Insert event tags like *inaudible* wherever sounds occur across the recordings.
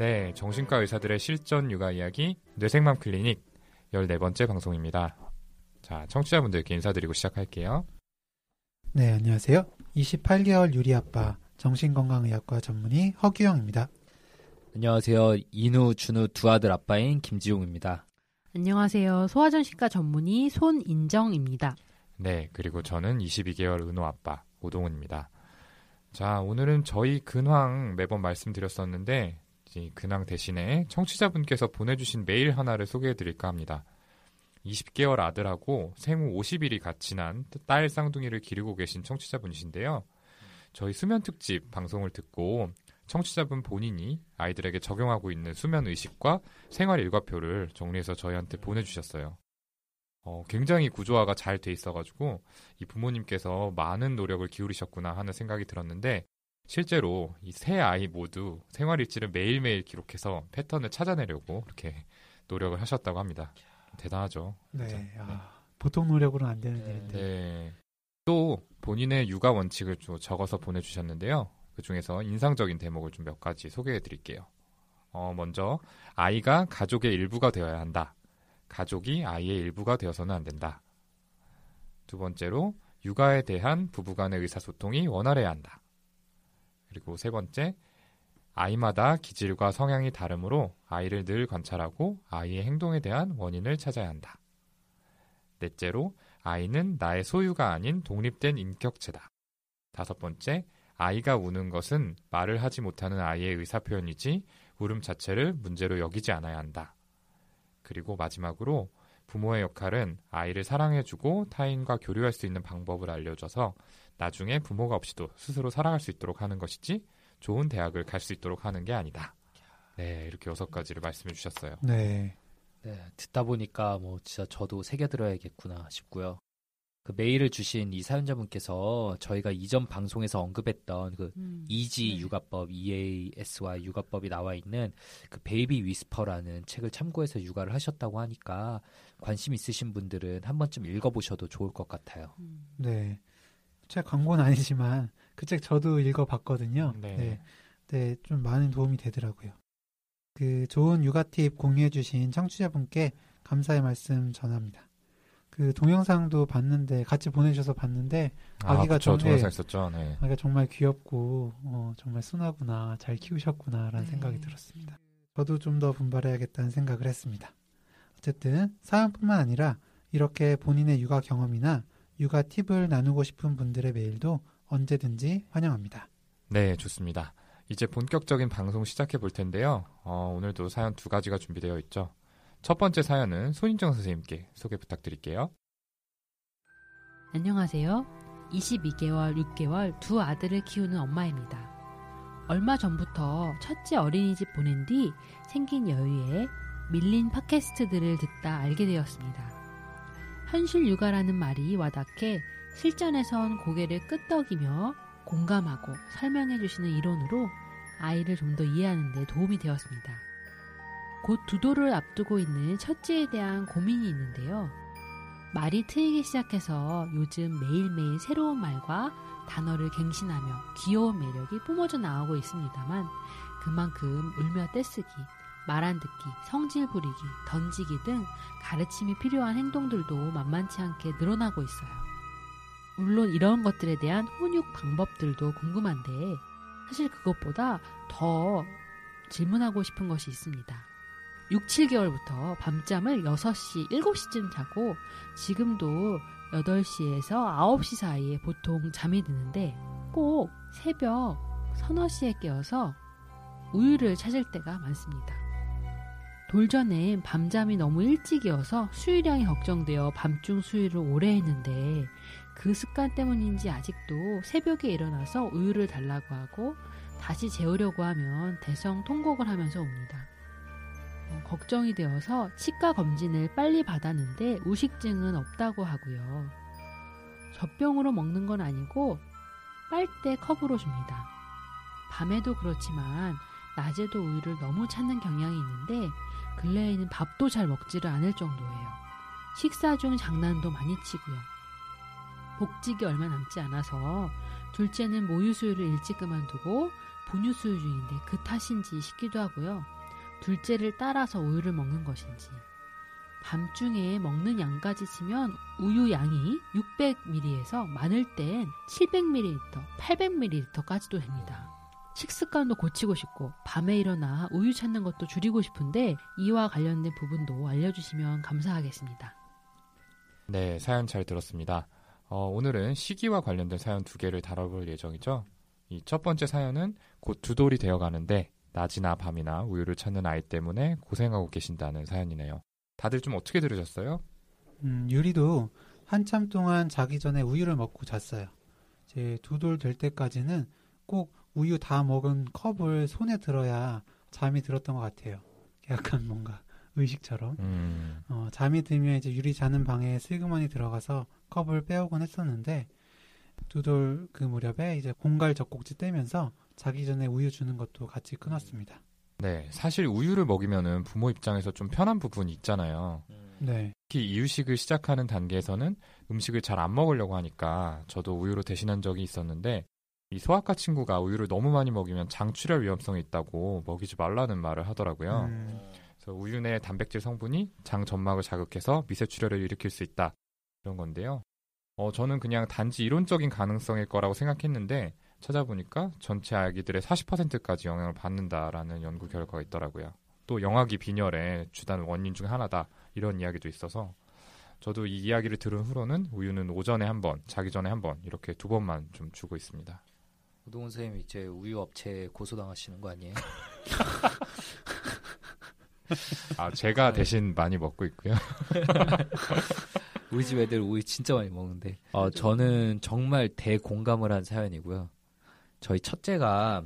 네, 정신과 의사들의 실전 육아 이야기 뇌생맘 클리닉 14번째 방송입니다. 자, 청취자분들께 인사드리고 시작할게요. 네, 안녕하세요. 28개월 유리 아빠 정신건강의학과 전문의 허규영입니다. 안녕하세요. 인우, 준우 두 아들 아빠인 김지용입니다. 안녕하세요. 소아전신과 전문의 손인정입니다. 네, 그리고 저는 22개월 은호 아빠 오동훈입니다. 자, 오늘은 저희 근황 매번 말씀드렸었는데 이 근황 대신에 청취자분께서 보내주신 메일 하나를 소개해드릴까 합니다. 20개월 아들하고 생후 50일이 같이 난딸 쌍둥이를 기르고 계신 청취자분이신데요. 저희 수면 특집 방송을 듣고 청취자분 본인이 아이들에게 적용하고 있는 수면 의식과 생활 일과표를 정리해서 저희한테 보내주셨어요. 어, 굉장히 구조화가 잘 돼 있어가지고 이 부모님께서 많은 노력을 기울이셨구나 하는 생각이 들었는데 실제로 이 세 아이 모두 생활 일지를 매일매일 기록해서 패턴을 찾아내려고 이렇게 노력을 하셨다고 합니다. 대단하죠. 네. 아, 보통 노력으로는 안 되는 일인데. 네. 또 본인의 육아 원칙을 좀 적어서 보내주셨는데요. 그 중에서 인상적인 대목을 좀 몇 가지 소개해 드릴게요. 어, 먼저, 아이가 가족의 일부가 되어야 한다. 가족이 아이의 일부가 되어서는 안 된다. 두 번째로, 육아에 대한 부부간의 의사소통이 원활해야 한다. 그리고 세 번째, 아이마다 기질과 성향이 다르므로 아이를 늘 관찰하고 아이의 행동에 대한 원인을 찾아야 한다. 넷째로, 아이는 나의 소유가 아닌 독립된 인격체다. 다섯 번째, 아이가 우는 것은 말을 하지 못하는 아이의 의사표현이지 울음 자체를 문제로 여기지 않아야 한다. 그리고 마지막으로 부모의 역할은 아이를 사랑해주고 타인과 교류할 수 있는 방법을 알려줘서 나중에 부모가 없이도 스스로 살아갈 수 있도록 하는 것이지 좋은 대학을 갈 수 있도록 하는 게 아니다. 네, 이렇게 여섯 가지를 말씀해 주셨어요. 네. 네, 듣다 보니까 뭐 진짜 저도 새겨들어야겠구나 싶고요. 그 메일을 주신 이 사연자분께서 저희가 이전 방송에서 언급했던 그 음, 이지 네. 육아법 EASY 육아법이 나와 있는 그 베이비 위스퍼라는 책을 참고해서 육아를 하셨다고 하니까 관심 있으신 분들은 한 번쯤 읽어보셔도 좋을 것 같아요. 음. 네. 책 광고는 아니지만 그 책 저도 읽어봤거든요. 네. 네. 네, 좀 많은 도움이 되더라고요. 그 좋은 육아 팁 공유해주신 청취자분께 감사의 말씀 전합니다. 그 동영상도 봤는데 같이 보내주셔서 봤는데 아기가 그쵸, 좀- 동영상 네. 있었죠. 네. 아기가 정말 귀엽고 어, 정말 순하구나 잘 키우셨구나라는 네. 생각이 들었습니다. 저도 좀 더 분발해야겠다는 생각을 했습니다. 어쨌든 사연뿐만 아니라 이렇게 본인의 육아 경험이나 육아 팁을 나누고 싶은 분들의 메일도 언제든지 환영합니다. 네, 좋습니다. 이제 본격적인 방송 시작해 볼 텐데요. 어, 오늘도 사연 두 가지가 준비되어 있죠. 첫 번째 사연은 손인정 선생님께 소개 부탁드릴게요. 안녕하세요. 22개월, 6개월 두 아들을 키우는 엄마입니다. 얼마 전부터 첫째 어린이집 보낸 뒤 생긴 여유에 밀린 팟캐스트들을 듣다 알게 되었습니다. 현실 육아라는 말이 와닿게 실전에선 고개를 끄덕이며 공감하고 설명해 주시는 이론으로 아이를 좀 더 이해하는 데 도움이 되었습니다. 곧 두도를 앞두고 있는 첫째에 대한 고민이 있는데요. 말이 트이기 시작해서 요즘 매일매일 새로운 말과 단어를 갱신하며 귀여운 매력이 뿜어져 나오고 있습니다만 그만큼 울며 떼쓰기, 말 안 듣기, 성질 부리기, 던지기 등 가르침이 필요한 행동들도 만만치 않게 늘어나고 있어요. 물론 이런 것들에 대한 훈육 방법들도 궁금한데 사실 그것보다 더 질문하고 싶은 것이 있습니다. 6, 7개월부터 밤잠을 6시, 7시쯤 자고 지금도 8시에서 9시 사이에 보통 잠이 드는데 꼭 새벽 서너 시에 깨어서 우유를 찾을 때가 많습니다. 돌전엔 밤잠이 너무 일찍이어서 수유량이 걱정되어 밤중 수유를 오래 했는데 그 습관 때문인지 아직도 새벽에 일어나서 우유를 달라고 하고 다시 재우려고 하면 대성 통곡을 하면서 옵니다. 어, 걱정이 되어서 치과 검진을 빨리 받았는데 우식증은 없다고 하고요. 젖병으로 먹는 건 아니고 빨대 컵으로 줍니다. 밤에도 그렇지만 낮에도 우유를 너무 찾는 경향이 있는데 근래에는 밥도 잘 먹지를 않을 정도예요. 식사 중 장난도 많이 치고요. 복직이 얼마 남지 않아서 둘째는 모유 수유를 일찍 그만두고 분유 수유 중인데 그 탓인지 싶기도 하고요. 둘째를 따라서 우유를 먹는 것인지. 밤중에 먹는 양까지 치면 우유 양이 600ml에서 많을 땐 700ml, 800ml까지도 됩니다. 식습관도 고치고 싶고 밤에 일어나 우유 찾는 것도 줄이고 싶은데 이와 관련된 부분도 알려주시면 감사하겠습니다. 네, 사연 잘 들었습니다. 어, 오늘은 시기와 관련된 사연 두 개를 다뤄볼 예정이죠. 이 첫 번째 사연은 곧 두 돌이 되어 가는데 낮이나 밤이나 우유를 찾는 아이 때문에 고생하고 계신다는 사연이네요. 다들 좀 어떻게 들으셨어요? 음, 유리도 한참 동안 자기 전에 우유를 먹고 잤어요. 이제 두 돌 될 때까지는 꼭 우유 다 먹은 컵을 손에 들어야 잠이 들었던 것 같아요. 약간 뭔가 의식처럼. 음, 어, 잠이 들면 이제 유리 자는 방에 슬그머니 들어가서 컵을 빼오곤 했었는데 두 돌 그 무렵에 이제 공갈 젖꼭지 떼면서 자기 전에 우유 주는 것도 같이 끊었습니다. 네, 사실 우유를 먹이면은 부모 입장에서 좀 편한 부분이 있잖아요. 네. 특히 이유식을 시작하는 단계에서는 음식을 잘 안 먹으려고 하니까 저도 우유로 대신한 적이 있었는데 이 소아과 친구가 우유를 너무 많이 먹이면 장출혈 위험성이 있다고 먹이지 말라는 말을 하더라고요. 음, 그래서 우유 내 단백질 성분이 장 점막을 자극해서 미세 출혈을 일으킬 수 있다 이런 건데요. 어, 저는 그냥 단지 이론적인 가능성일 거라고 생각했는데 찾아보니까 전체 아기들의 40%까지 영향을 받는다라는 연구 결과가 있더라고요. 또 영아기 빈혈의 주단 원인 중 하나다 이런 이야기도 있어서 저도 이 이야기를 들은 후로는 우유는 오전에 한 번, 자기 전에 한 번 이렇게 두 번만 좀 주고 있습니다. 우동훈 선생님 이제 우유 업체에 고소당하시는 거 아니에요? 아 제가 대신 많이 먹고 있고요. *laughs* 우리 집 애들 우유 진짜 많이 먹는데. 어, 저는 정말 대공감을 한 사연이고요. 저희 첫째가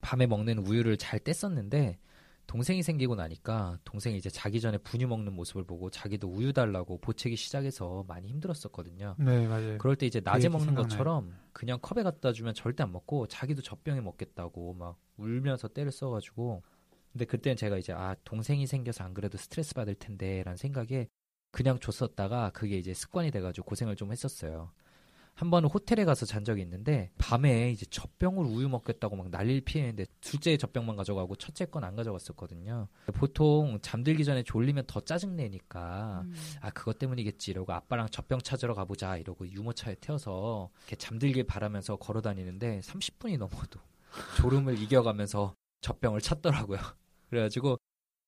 밤에 먹는 우유를 잘 뗐었는데 동생이 생기고 나니까 동생이 이제 자기 전에 분유 먹는 모습을 보고 자기도 우유 달라고 보채기 시작해서 많이 힘들었었거든요. 네, 맞아요. 그럴 때 이제 낮에 먹는 생각나요. 것처럼 그냥 컵에 갖다 주면 절대 안 먹고 자기도 젖병에 먹겠다고 막 울면서 때를 써가지고 근데 그때는 제가 이제 아 동생이 생겨서 안 그래도 스트레스 받을 텐데라는 생각에 그냥 줬었다가 그게 이제 습관이 돼가지고 고생을 좀 했었어요. 한 번은 호텔에 가서 잔 적이 있는데 밤에 이제 젖병으로 우유 먹겠다고 막 난리를 피했는데 둘째 젖병만 가져가고 첫째 건 안 가져갔었거든요. 보통 잠들기 전에 졸리면 더 짜증 내니까 음. 아 그것 때문이겠지 이러고 아빠랑 젖병 찾으러 가보자 이러고 유모차에 태워서 이렇게 잠들길 바라면서 걸어 다니는데 30분이 넘어도 졸음을 이겨가면서 젖병을 찾더라고요. *laughs* 그래가지고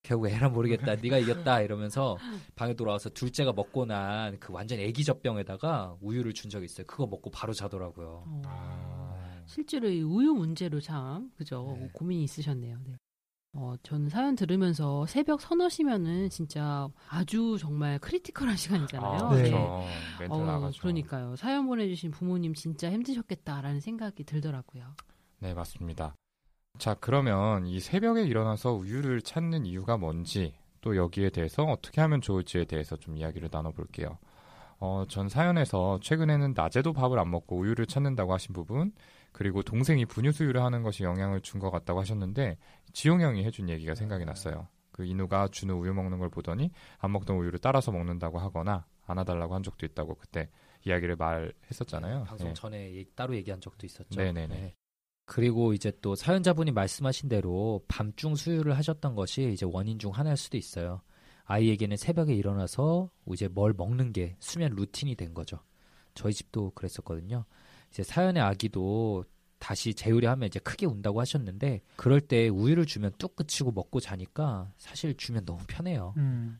결국 에라 모르겠다 네가 이겼다 이러면서 방에 돌아와서 둘째가 먹고 난 그 완전 애기 젖병에다가 우유를 준 적이 있어요. 그거 먹고 바로 자더라고요. 어. 아, 실제로 이 우유 문제로 참 그죠 네. 고민이 있으셨네요. 네. 어, 저는 사연 들으면서 새벽 서너 시면은 진짜 아주 정말 critical한 시간이잖아요. 아, 네. 멘탈 어, 나가죠. 그러니까요. 사연 보내주신 부모님 진짜 힘드셨겠다라는 생각이 들더라고요. 네, 맞습니다. 자, 그러면 이 새벽에 일어나서 우유를 찾는 이유가 뭔지, 또 여기에 대해서 어떻게 하면 좋을지에 대해서 좀 이야기를 나눠볼게요. 어, 전 사연에서 최근에는 낮에도 밥을 안 먹고 우유를 찾는다고 하신 부분, 그리고 동생이 분유 수유를 하는 것이 영향을 준 것 같다고 하셨는데, 지용 형이 해준 얘기가 생각이 났어요. 그 인우가 준우 우유 먹는 걸 보더니 안 먹던 우유를 따라서 먹는다고 하거나 안아달라고 한 적도 있다고 그때 이야기를 말했었잖아요. 방송 네. 전에 따로 얘기한 적도 있었죠. 네네네. 그리고 이제 또 사연자분이 말씀하신 대로 밤중 수유를 하셨던 것이 이제 원인 중 하나일 수도 있어요. 아이에게는 새벽에 일어나서 이제 뭘 먹는 게 수면 루틴이 된 거죠. 저희 집도 그랬었거든요. 이제 사연의 아기도 다시 재우려 하면 이제 크게 운다고 하셨는데 그럴 때 우유를 주면 뚝 그치고 먹고 자니까 사실 주면 너무 편해요. 음,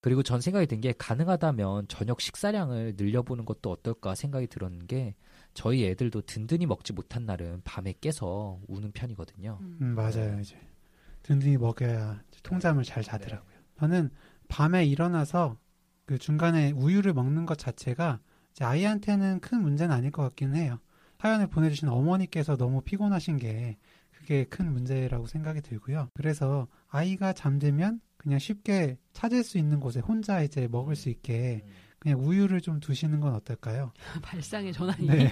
그리고 전 생각이 든 게 가능하다면 저녁 식사량을 늘려보는 것도 어떨까 생각이 들었는 게 저희 애들도 든든히 먹지 못한 날은 밤에 깨서 우는 편이거든요. 음, 맞아요. 이제 든든히 먹여야 통잠을 잘 자더라고요. 저는 밤에 일어나서 그 중간에 우유를 먹는 것 자체가 이제 아이한테는 큰 문제는 아닐 것 같기는 해요. 사연을 보내주신 어머니께서 너무 피곤하신 게 그게 큰 문제라고 생각이 들고요. 그래서 아이가 잠들면 그냥 쉽게 찾을 수 있는 곳에 혼자 이제 먹을 수 있게 그냥 우유를 좀 두시는 건 어떨까요? *laughs* 발상의 전환이 네.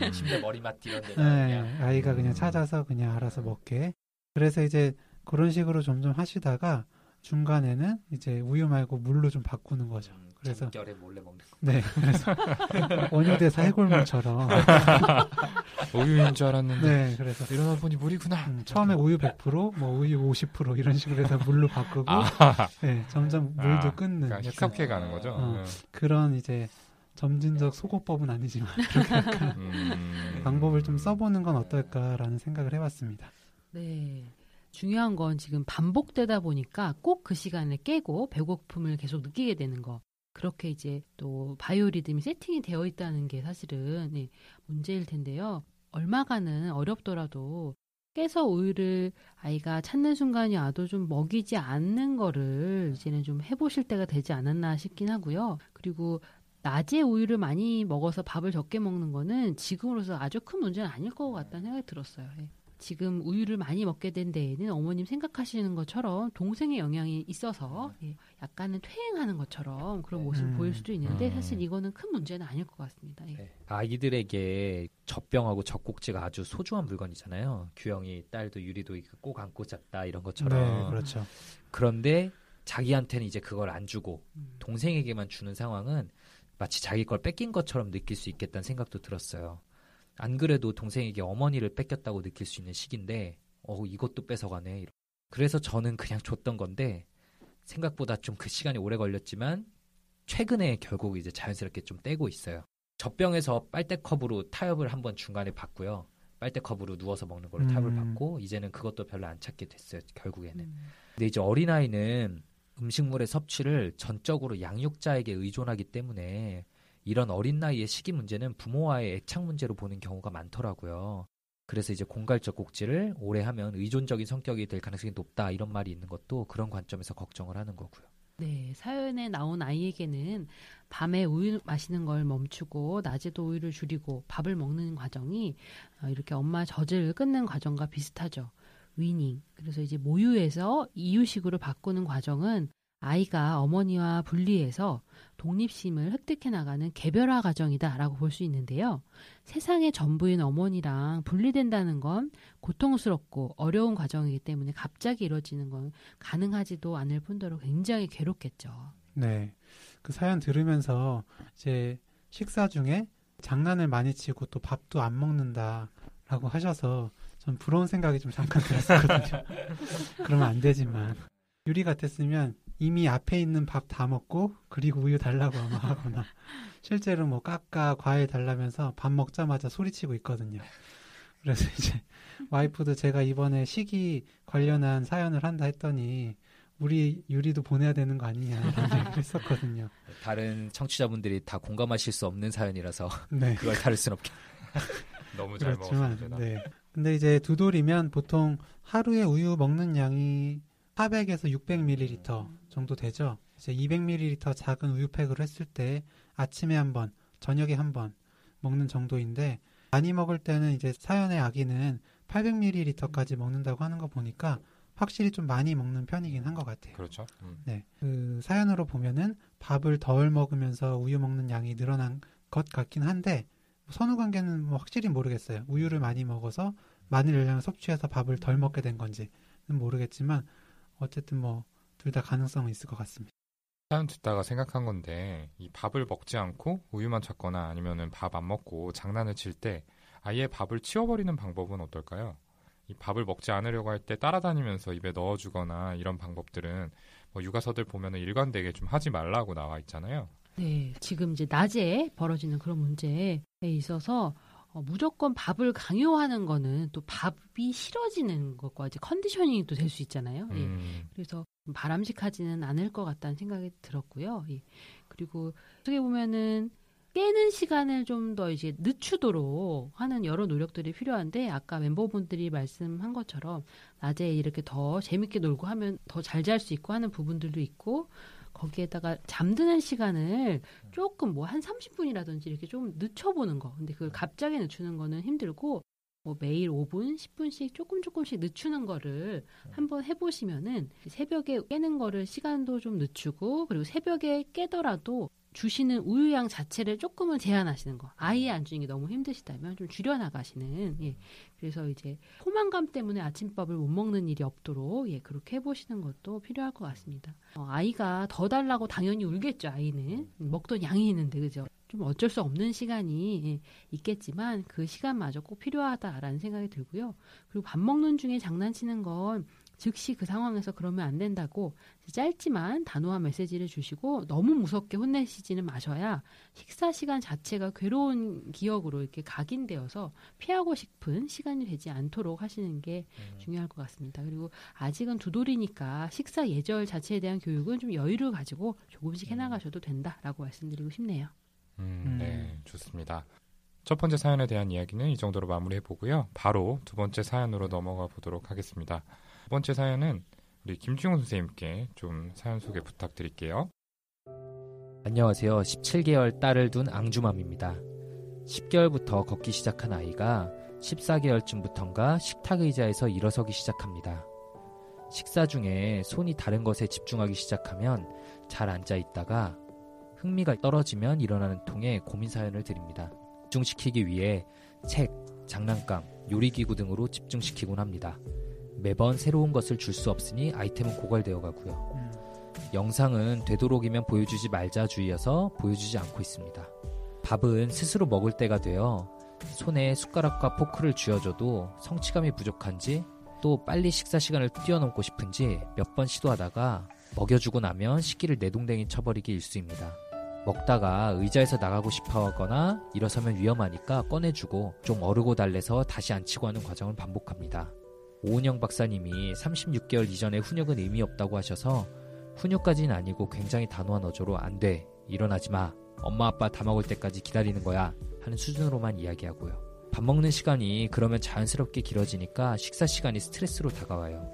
음, 침대 머리맡 이런 데 네, 그냥 아이가 그냥 음. 찾아서 그냥 알아서 먹게. 그래서 이제 그런 식으로 점점 하시다가 중간에는 이제 우유 말고 물로 좀 바꾸는 거죠. 음, 그래서- 잠결에 몰래 먹는 거. 네, 그래서 *laughs* 원효대사 해골물처럼. *laughs* 우유인 줄 알았는데 네, 그래서 일어나 보니 물이구나. 음, 처음에 우유 100%, 뭐 우유 50% 이런 식으로 해서 물로 바꾸고, 아, 네, 점점 물도 아, 끊는 그러니까 약간 희석해 가는 거죠. 어. 그런 이제 점진적 소고법은 아니지만 *laughs* 음. 방법을 좀 써보는 건 어떨까라는 생각을 해봤습니다. 네. 중요한 건 지금 반복되다 보니까 꼭 그 시간을 깨고 배고픔을 계속 느끼게 되는 거. 그렇게 이제 또 바이오리듬이 세팅이 되어 있다는 게 사실은 네, 문제일 텐데요. 얼마간은 어렵더라도 깨서 우유를 아이가 찾는 순간이 와도 좀 먹이지 않는 거를 이제는 좀 해보실 때가 되지 않았나 싶긴 하고요. 그리고 낮에 우유를 많이 먹어서 밥을 적게 먹는 거는 지금으로서 아주 큰 문제는 아닐 것 같다는 생각이 들었어요. 예. 지금 우유를 많이 먹게 된 데에는 어머님 생각하시는 것처럼 동생의 영향이 있어서 예, 약간은 퇴행하는 것처럼 그런 모습을 음. 보일 수도 있는데 음. 사실 이거는 큰 문제는 아닐 것 같습니다. 예. 네. 아이들에게 젖병하고 젖꼭지가 아주 소중한 물건이잖아요. 규영이 딸도 유리도 꼭 안고 잤다 이런 것처럼. 네, 그렇죠. 그런데 자기한테는 이제 그걸 안 주고 음. 동생에게만 주는 상황은 마치 자기 걸 뺏긴 것처럼 느낄 수 있겠다는 생각도 들었어요. 안 그래도 동생에게 어머니를 뺏겼다고 느낄 수 있는 시기인데, 어, 이것도 뺏어가네. 그래서 저는 그냥 줬던 건데, 생각보다 좀 그 시간이 오래 걸렸지만, 최근에 결국 이제 자연스럽게 좀 떼고 있어요. 젖병에서 빨대컵으로 타협을 한번 중간에 받고요. 빨대컵으로 누워서 먹는 걸로 타협을 음. 받고, 이제는 그것도 별로 안 찾게 됐어요, 결국에는. 음. 근데 이제 어린아이는 음식물의 섭취를 전적으로 양육자에게 의존하기 때문에 이런 어린 나이의 식이 문제는 부모와의 애착 문제로 보는 경우가 많더라고요. 그래서 이제 공갈적 꼭지를 오래 하면 의존적인 성격이 될 가능성이 높다 이런 말이 있는 것도 그런 관점에서 걱정을 하는 거고요. 네, 사연에 나온 아이에게는 밤에 우유 마시는 걸 멈추고 낮에도 우유를 줄이고 밥을 먹는 과정이 어, 이렇게 엄마 젖을 끊는 과정과 비슷하죠. 위닝. 그래서 이제 모유에서 이유식으로 바꾸는 과정은 아이가 어머니와 분리해서 독립심을 획득해 나가는 개별화 과정이다라고 볼 수 있는데요. 세상의 전부인 어머니랑 분리된다는 건 고통스럽고 어려운 과정이기 때문에 갑자기 이루어지는 건 가능하지도 않을 뿐더러 굉장히 괴롭겠죠. 네. 그 사연 들으면서 이제 식사 중에 장난을 많이 치고 또 밥도 안 먹는다라고 하셔서 전 부러운 생각이 좀 잠깐 들었었거든요. *laughs* 그러면 안 되지만 유리 같았으면 이미 앞에 있는 밥 다 먹고 그리고 우유 달라고 아마 하거나 *laughs* 실제로 뭐 깎아 과일 달라면서 밥 먹자마자 소리치고 있거든요. 그래서 이제 와이프도 제가 이번에 식이 관련한 사연을 한다 했더니 우리 유리도 보내야 되는 거 아니냐 이런 얘기를 했었거든요. *laughs* 다른 청취자분들이 다 공감하실 수 없는 사연이라서 *laughs* 네. 그걸 다룰 순 없겠. 너무 잘 그렇지만 먹었습니다. 네. 근데 이제 두 돌이면 보통 하루에 우유 먹는 양이 400에서 600ml 정도 되죠. 이제 200ml 작은 우유팩으로 했을 때 아침에 한 번, 저녁에 한 번 먹는 정도인데 많이 먹을 때는 이제 사연의 아기는 800ml까지 먹는다고 하는 거 보니까 확실히 좀 많이 먹는 편이긴 한 것 같아요. 그렇죠. 음. 네, 그 사연으로 보면은 밥을 덜 먹으면서 우유 먹는 양이 늘어난 것 같긴 한데 선후 관계는 뭐 확실히 모르겠어요. 우유를 많이 먹어서 많은 열량을 섭취해서 밥을 덜 먹게 된 건지는 모르겠지만 어쨌든 뭐 둘 다 가능성은 있을 것 같습니다. 사연 듣다가 생각한 건데 이 밥을 먹지 않고 우유만 찾거나 아니면은 밥 안 먹고 장난을 칠 때 아예 밥을 치워버리는 방법은 어떨까요? 이 밥을 먹지 않으려고 할 때 따라다니면서 입에 넣어주거나 이런 방법들은 뭐 육아서들 보면은 일관되게 좀 하지 말라고 나와 있잖아요. 네, 지금 이제 낮에 벌어지는 그런 문제에 있어서 어, 무조건 밥을 강요하는 거는 또 밥이 싫어지는 것과 이제 컨디셔닝이 또 될 수 있잖아요. 예. 음, 그래서 바람직하지는 않을 것 같다는 생각이 들었고요. 예. 그리고 어떻게 보면은 깨는 시간을 좀 더 이제 늦추도록 하는 여러 노력들이 필요한데 아까 멤버분들이 말씀한 것처럼 낮에 이렇게 더 재밌게 놀고 하면 더 잘 잘 수 있고 하는 부분들도 있고 거기에다가 잠드는 시간을 조금 뭐 한 30분이라든지 이렇게 좀 늦춰보는 거. 근데 그걸 갑자기 늦추는 거는 힘들고 뭐 매일 5분, 10분씩 조금 조금씩 늦추는 거를 한번 해보시면은 새벽에 깨는 거를 시간도 좀 늦추고 그리고 새벽에 깨더라도 주시는 우유양 자체를 조금은 제한하시는 거. 아예 안 주는 게 너무 힘드시다면 좀 줄여나가시는. 예. 그래서 이제 포만감 때문에 아침밥을 못 먹는 일이 없도록 예 그렇게 해보시는 것도 필요할 것 같습니다. 어, 아이가 더 달라고 당연히 울겠죠. 아이는 먹던 양이 있는데 그죠. 좀 어쩔 수 없는 시간이 예, 있겠지만 그 시간마저 꼭 필요하다라는 생각이 들고요. 그리고 밥 먹는 중에 장난치는 건 즉시 그 상황에서 그러면 안 된다고 짧지만 단호한 메시지를 주시고 너무 무섭게 혼내시지는 마셔야 식사 시간 자체가 괴로운 기억으로 이렇게 각인되어서 피하고 싶은 시간이 되지 않도록 하시는 게 중요할 것 같습니다. 그리고 아직은 두 돌이니까 식사 예절 자체에 대한 교육은 좀 여유를 가지고 조금씩 해나가셔도 된다라고 말씀드리고 싶네요. 음, 음. 네, 좋습니다. 첫 번째 사연에 대한 이야기는 이 정도로 마무리해 보고요. 바로 두 번째 사연으로 넘어가 보도록 하겠습니다. 두 번째 사연은 우리 김중훈 선생님께 좀 사연 소개 부탁드릴게요. 안녕하세요. 17개월 딸을 둔 앙주맘입니다. 10개월부터 걷기 시작한 아이가 14개월쯤부턴가 식탁 의자에서 일어서기 시작합니다. 식사 중에 손이 다른 것에 집중하기 시작하면 잘 앉아 있다가 흥미가 떨어지면 일어나는 통에 고민 사연을 드립니다. 집중시키기 위해 책, 장난감, 요리기구 등으로 집중시키곤 합니다. 매번 새로운 것을 줄 수 없으니 아이템은 고갈되어 가고요. 음. 영상은 되도록이면 보여주지 말자 주의여서 보여주지 않고 있습니다. 밥은 스스로 먹을 때가 되어 손에 숟가락과 포크를 쥐어줘도 성취감이 부족한지 또 빨리 식사 시간을 뛰어넘고 싶은지 몇 번 시도하다가 먹여주고 나면 식기를 내동댕이 쳐버리기 일수입니다. 먹다가 의자에서 나가고 싶어 하거나 일어서면 위험하니까 꺼내주고 좀 어르고 달래서 다시 앉히고 하는 과정을 반복합니다. 오은영 박사님이 36개월 이전에 훈육은 의미 없다고 하셔서 훈육까지는 아니고 굉장히 단호한 어조로 안 돼, 일어나지 마, 엄마 아빠 다 먹을 때까지 기다리는 거야 하는 수준으로만 이야기하고요. 밥 먹는 시간이 그러면 자연스럽게 길어지니까 식사 시간이 스트레스로 다가와요.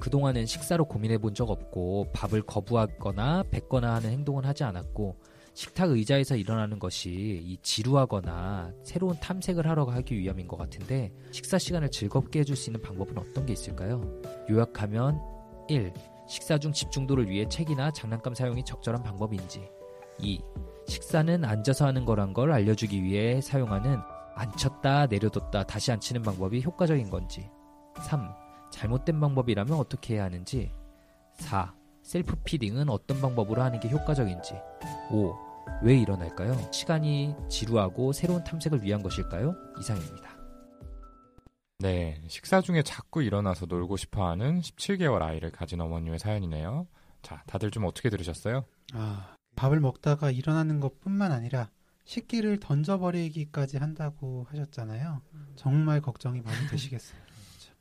그동안은 식사로 고민해 본 적 없고 밥을 거부하거나 뱉거나 하는 행동은 하지 않았고 식탁 의자에서 일어나는 것이 이 지루하거나 새로운 탐색을 하러 가기 위함인 것 같은데 식사 시간을 즐겁게 해줄 수 있는 방법은 어떤 게 있을까요? 요약하면 1. 식사 중 집중도를 위해 책이나 장난감 사용이 적절한 방법인지 2. 식사는 앉아서 하는 거란 걸 알려주기 위해 사용하는 앉혔다 내려뒀다 다시 앉히는 방법이 효과적인 건지 3. 잘못된 방법이라면 어떻게 해야 하는지 4. 셀프 피딩은 어떤 방법으로 하는 게 효과적인지 5. 왜 일어날까요? 시간이 지루하고 새로운 탐색을 위한 것일까요? 이상입니다. 네, 식사 중에 자꾸 일어나서 놀고 싶어하는 17개월 아이를 가진 어머님의 사연이네요. 자, 다들 좀 어떻게 들으셨어요? 아, 밥을 먹다가 일어나는 것 뿐만 아니라 식기를 던져버리기까지 한다고 하셨잖아요. 정말 걱정이 많이 *laughs* 되시겠어요.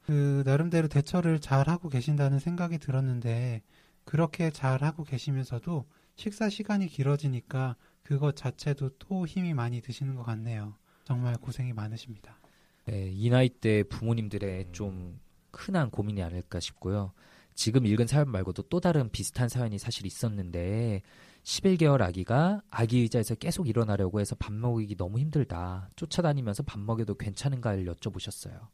그, 나름대로 대처를 잘 하고 계신다는 생각이 들었는데, 그렇게 잘 하고 계시면서도 식사 시간이 길어지니까 그것 자체도 또 힘이 많이 드시는 것 같네요. 정말 고생이 많으십니다. 네, 이 나이 때 부모님들의 좀 흔한 고민이 아닐까 싶고요. 지금 읽은 사연 말고도 또 다른 비슷한 사연이 사실 있었는데 11개월 아기가 아기 의자에서 계속 일어나려고 해서 밥 먹이기 너무 힘들다. 쫓아다니면서 밥 먹여도 괜찮은가를 여쭤보셨어요.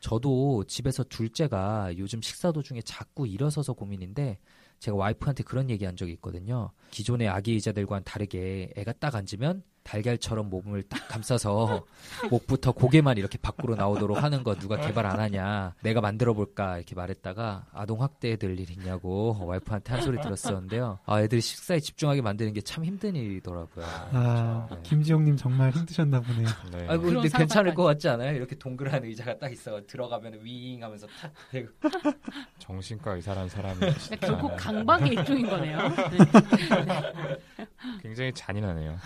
저도 집에서 둘째가 요즘 식사 도중에 자꾸 일어서서 고민인데 제가 와이프한테 그런 얘기 한 적이 있거든요. 기존의 아기 의자들과는 다르게 애가 딱 앉으면 달걀처럼 몸을 딱 감싸서 목부터 고개만 이렇게 밖으로 나오도록 하는 거 누가 개발 안 하냐. 내가 만들어 볼까 이렇게 말했다가 아동 학대에 될일 있냐고 와이프한테 한 소리 들었었는데요. 아, 애들이 식사에 집중하게 만드는 게 참 힘든 일이더라고요. 아, 네. 김지용님 정말 힘드셨나 보네요. 네. 그런 근데 괜찮을. 것 같지 않아요? 이렇게 동그란 의자가 딱 있어 들어가면 윙 하면서 탁 정신과 의사란 사람이 진짜 결국 강박의 일종인 거네요. 네. *laughs* 굉장히 잔인하네요.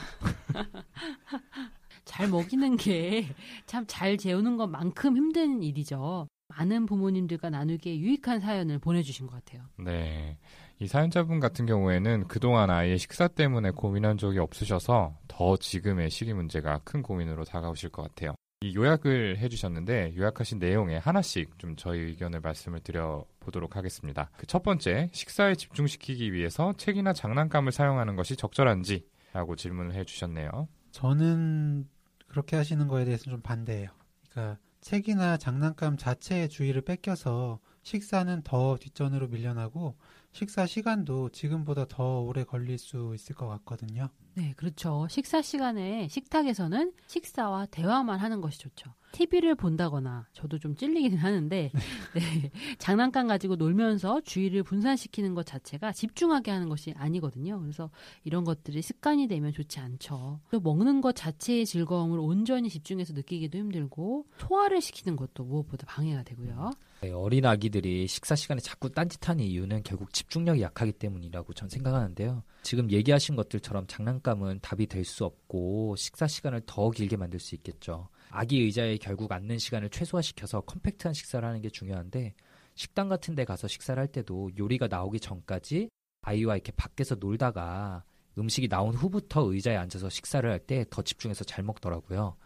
*laughs* 잘 먹이는 게 참 잘 재우는 것만큼 힘든 일이죠. 많은 부모님들과 나누기에 유익한 사연을 보내주신 것 같아요. 네. 이 사연자분 같은 경우에는 그동안 아이의 식사 때문에 고민한 적이 없으셔서 더 지금의 식이 문제가 큰 고민으로 다가오실 것 같아요. 이 요약을 해주셨는데 요약하신 내용에 하나씩 좀 저희 의견을 말씀을 드려보도록 하겠습니다. 그 첫 번째, 식사에 집중시키기 위해서 책이나 장난감을 사용하는 것이 적절한지 라고 질문을 해주셨네요. 저는 그렇게 하시는 거에 대해서 좀 반대해요. 그러니까 책이나 장난감 자체의 주의를 뺏겨서 식사는 더 뒷전으로 밀려나고 식사 시간도 지금보다 더 오래 걸릴 수 있을 것 같거든요. 네, 그렇죠. 식사 시간에 식탁에서는 식사와 대화만 하는 것이 좋죠. TV를 본다거나 저도 좀 찔리기는 하는데 네, *laughs* 장난감 가지고 놀면서 주의를 분산시키는 것 자체가 집중하게 하는 것이 아니거든요. 그래서 이런 것들이 습관이 되면 좋지 않죠. 또 먹는 것 자체의 즐거움을 온전히 집중해서 느끼기도 힘들고 소화를 시키는 것도 무엇보다 방해가 되고요. 네, 어린 아기들이 식사 시간에 자꾸 딴짓하는 이유는 결국 집중력이 약하기 때문이라고 전 생각하는데요. 지금 얘기하신 것들처럼 장난감은 답이 될 수 없고 식사 시간을 더 길게 만들 수 있겠죠. 아기 의자에 결국 앉는 시간을 최소화시켜서 컴팩트한 식사를 하는 게 중요한데 식당 같은 데 가서 식사를 할 때도 요리가 나오기 전까지 아이와 이렇게 밖에서 놀다가 음식이 나온 후부터 의자에 앉아서 식사를 할 때 더 집중해서 잘 먹더라고요.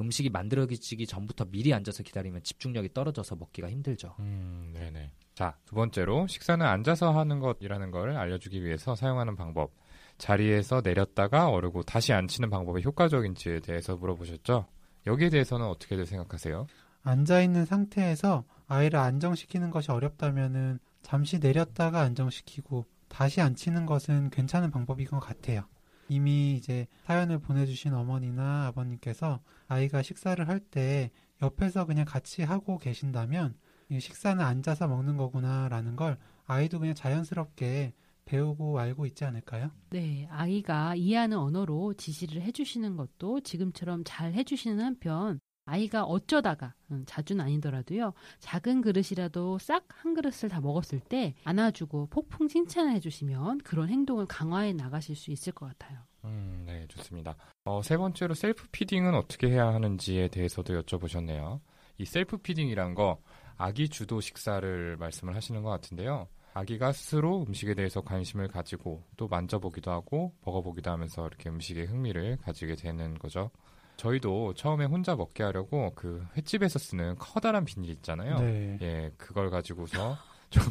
음식이 만들어지기 전부터 미리 앉아서 기다리면 집중력이 떨어져서 먹기가 힘들죠. 음, 네네. 자, 두 번째로 식사는 앉아서 하는 것이라는 걸 알려주기 위해서 사용하는 방법. 자리에서 내렸다가 오르고 다시 앉히는 방법이 효과적인지에 대해서 물어보셨죠? 여기에 대해서는 어떻게들 생각하세요? 앉아 있는 상태에서 아이를 안정시키는 것이 어렵다면은 잠시 내렸다가 안정시키고 다시 앉히는 것은 괜찮은 방법인 것 같아요. 이미 이제 사연을 보내주신 어머니나 아버님께서 아이가 식사를 할 때 옆에서 그냥 같이 하고 계신다면 이 식사는 앉아서 먹는 거구나라는 걸 아이도 그냥 자연스럽게 배우고 알고 있지 않을까요? 네, 아이가 이해하는 언어로 지시를 해주시는 것도 지금처럼 잘 해주시는 한편 아이가 어쩌다가 음, 자주는 아니더라도요 작은 그릇이라도 싹 한 그릇을 다 먹었을 때 안아주고 폭풍 칭찬을 해주시면 그런 행동을 강화해 나가실 수 있을 것 같아요. 음, 네, 좋습니다. 어, 세 번째로 self feeding은 어떻게 해야 하는지에 대해서도 여쭤보셨네요. 이 self feeding이란 거 아기 주도 식사를 말씀을 하시는 것 같은데요. 아기가 스스로 음식에 대해서 관심을 가지고 또 만져보기도 하고 먹어보기도 하면서 이렇게 음식에 흥미를 가지게 되는 거죠. 저희도 처음에 혼자 먹게 하려고 그 횟집에서 쓰는 커다란 비닐 있잖아요. 네. 예, 그걸 가지고서 *laughs* 좀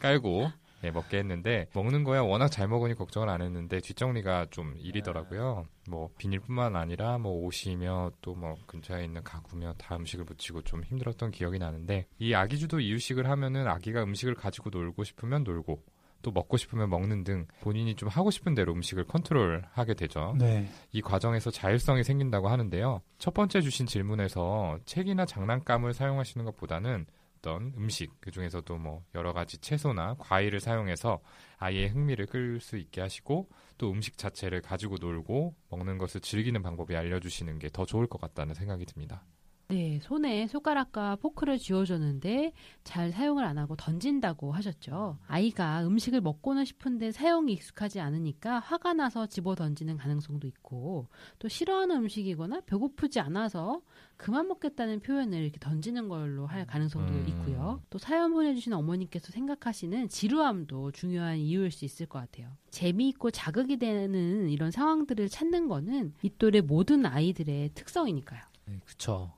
깔고 예, 먹게 했는데 먹는 거야 워낙 잘 먹으니 걱정을 안 했는데 뒷정리가 좀 일이더라고요. 뭐 비닐뿐만 아니라 뭐 옷이며 또 뭐 근처에 있는 가구며 다 음식을 붙이고 좀 힘들었던 기억이 나는데 이 아기 주도 이유식을 하면은 아기가 음식을 가지고 놀고 싶으면 놀고 또 먹고 싶으면 먹는 등 본인이 좀 하고 싶은 대로 음식을 컨트롤하게 되죠. 네. 이 과정에서 자율성이 생긴다고 하는데요. 첫 번째 주신 질문에서 책이나 장난감을 사용하시는 것보다는 어떤 음식 그 중에서도 뭐 여러 가지 채소나 과일을 사용해서 아이의 흥미를 끌 수 있게 하시고 또 음식 자체를 가지고 놀고 먹는 것을 즐기는 방법이 알려주시는 게 더 좋을 것 같다는 생각이 듭니다. 네, 손에 손가락과 포크를 쥐어줬는데 잘 사용을 안 하고 던진다고 하셨죠. 아이가 음식을 먹고는 싶은데 사용이 익숙하지 않으니까 화가 나서 집어 던지는 가능성도 있고 또 싫어하는 음식이거나 배고프지 않아서 그만 먹겠다는 표현을 이렇게 던지는 걸로 할 가능성도 음. 있고요. 또 사연 보내주신 어머니께서 생각하시는 지루함도 중요한 이유일 수 있을 것 같아요. 재미있고 자극이 되는 이런 상황들을 찾는 거는 이 또래 모든 아이들의 특성이니까요. 네, 그쵸.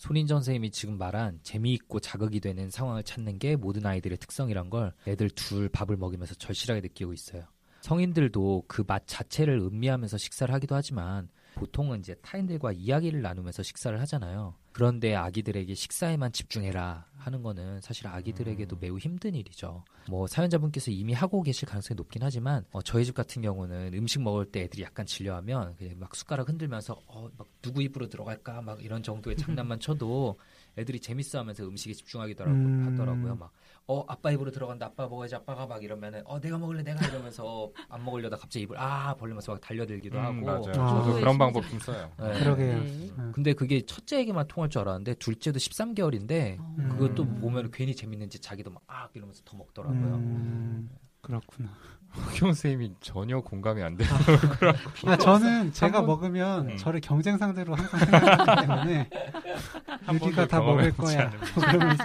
손인정 선생님이 지금 말한 재미있고 자극이 되는 상황을 찾는 게 모든 아이들의 특성이란 걸 애들 둘 밥을 먹이면서 절실하게 느끼고 있어요. 성인들도 그 맛 자체를 음미하면서 식사를 하기도 하지만 보통은 이제 타인들과 이야기를 나누면서 식사를 하잖아요. 그런데 아기들에게 식사에만 집중해라 하는 거는 사실 아기들에게도 매우 힘든 일이죠. 뭐 사연자분께서 이미 하고 계실 가능성이 높긴 하지만 어, 저희 집 같은 경우는 음식 먹을 때 애들이 약간 질려하면 그냥 막 숟가락 흔들면서 어, 막 누구 입으로 들어갈까 막 이런 정도의 장난만 쳐도 애들이 재밌어하면서 음식에 집중하기더라고 음. 하더라고요. 막 어 아빠 입으로 들어간다 아빠 먹어야지 아빠가 막 이러면은 어 내가 먹을래 내가 이러면서 *laughs* 안 먹으려다 갑자기 입을 아 벌리면서 막 달려들기도 음, 하고 맞아요. 아. 저도 그런 방법 좀 써요. 네. 그러게요. 네. 음. 근데 그게 첫째에게만 통할 줄 알았는데 둘째도 13개월인데 어. 그것도 음. 보면 괜히 재밌는지 자기도 막 아 이러면서 더 먹더라고요. 음, 그렇구나. 흑용 선생님이 전혀 공감이 안 돼요. 아, *laughs* 저는 제가 번- 먹으면 음. 저를 경쟁 상대로 항상 생각하기 때문에 한 *laughs* 유리가 다 먹을 거야. 그러면서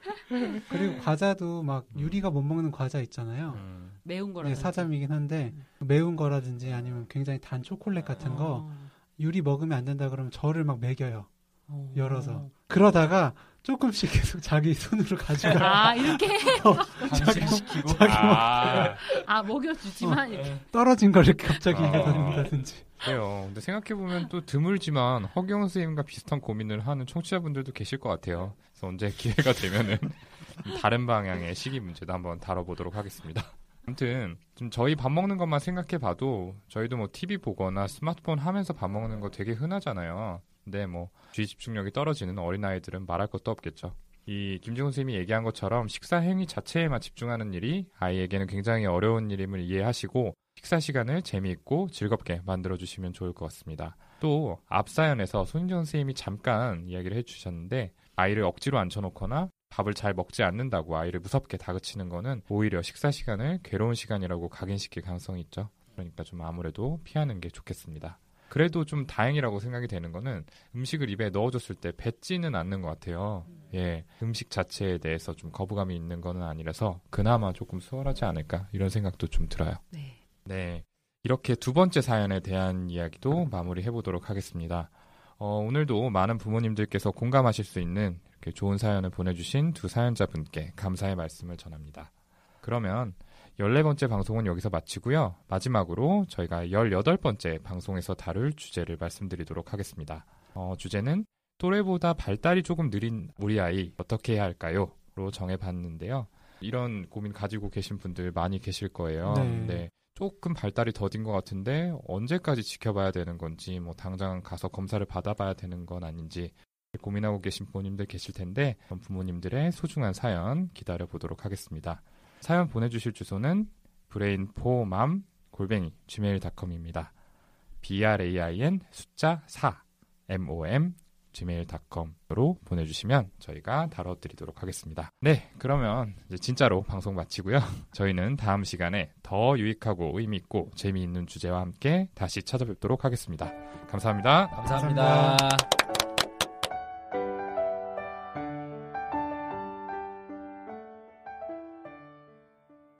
*laughs* 그리고 과자도 막 유리가 못 먹는 과자 있잖아요. 음. 매운 거라 네, 사자이긴 한데 매운 거라든지 아니면 굉장히 단 초콜릿 같은 거 어. 유리 먹으면 안 된다 그러면 저를 막 먹여요. 어. 열어서. 그러다가 조금씩 계속 자기 손으로 가져가 아 이렇게 *laughs* 방심시키고 자기 아, 아 먹여주지만 어. 이렇게 떨어진 걸 이렇게 갑자기 아. 넣는다든지. 그래요. 근데 생각해 보면 또 드물지만 허경 선생님과 비슷한 고민을 하는 청취자분들도 계실 것 같아요. 그래서 언제 기회가 되면은 다른 방향의 시기 문제도 한번 다뤄보도록 하겠습니다. 아무튼 좀 저희 밥 먹는 것만 생각해봐도 저희도 뭐 TV 보거나 스마트폰 하면서 밥 먹는 거 되게 흔하잖아요. 근데 뭐 주의 집중력이 떨어지는 어린아이들은 말할 것도 없겠죠. 이 김지훈 선생님이 얘기한 것처럼 식사 행위 자체에만 집중하는 일이 아이에게는 굉장히 어려운 일임을 이해하시고 식사 시간을 재미있고 즐겁게 만들어 주시면 좋을 것 같습니다. 또 앞 사연에서 손인정 선생님이 잠깐 이야기를 해주셨는데 아이를 억지로 앉혀놓거나 밥을 잘 먹지 않는다고 아이를 무섭게 다그치는 거는 오히려 식사 시간을 괴로운 시간이라고 각인시킬 가능성이 있죠. 그러니까 좀 아무래도 피하는 게 좋겠습니다. 그래도 좀 다행이라고 생각이 되는 거는 음식을 입에 넣어줬을 때 뱉지는 않는 것 같아요. 예, 음식 자체에 대해서 좀 거부감이 있는 거는 아니라서 그나마 조금 수월하지 않을까 이런 생각도 좀 들어요. 네. 네. 이렇게 두 번째 사연에 대한 이야기도 마무리해 보도록 하겠습니다. 어, 오늘도 많은 부모님들께서 공감하실 수 있는 이렇게 좋은 사연을 보내주신 두 사연자분께 감사의 말씀을 전합니다. 그러면 14번째 방송은 여기서 마치고요. 마지막으로 저희가 18번째 방송에서 다룰 주제를 말씀드리도록 하겠습니다. 어, 주제는 또래보다 발달이 조금 느린 우리 아이 어떻게 해야 할까요? 로 정해봤는데요. 이런 고민 가지고 계신 분들 많이 계실 거예요. 네. 네. 조금 발달이 더딘 것 같은데 언제까지 지켜봐야 되는 건지 뭐 당장 가서 검사를 받아봐야 되는 건 아닌지 고민하고 계신 부모님들 계실 텐데 부모님들의 소중한 사연 기다려 보도록 하겠습니다. 사연 보내주실 주소는 brain포맘 골뱅이 gmail.com입니다. brain 숫자 4 mom gmail.com으로 보내주시면 저희가 다뤄드리도록 하겠습니다. 네, 그러면 이제 진짜로 방송 마치고요. *laughs* 저희는 다음 시간에 더 유익하고 의미 있고 재미있는 주제와 함께 다시 찾아뵙도록 하겠습니다. 감사합니다. 감사합니다. 감사합니다.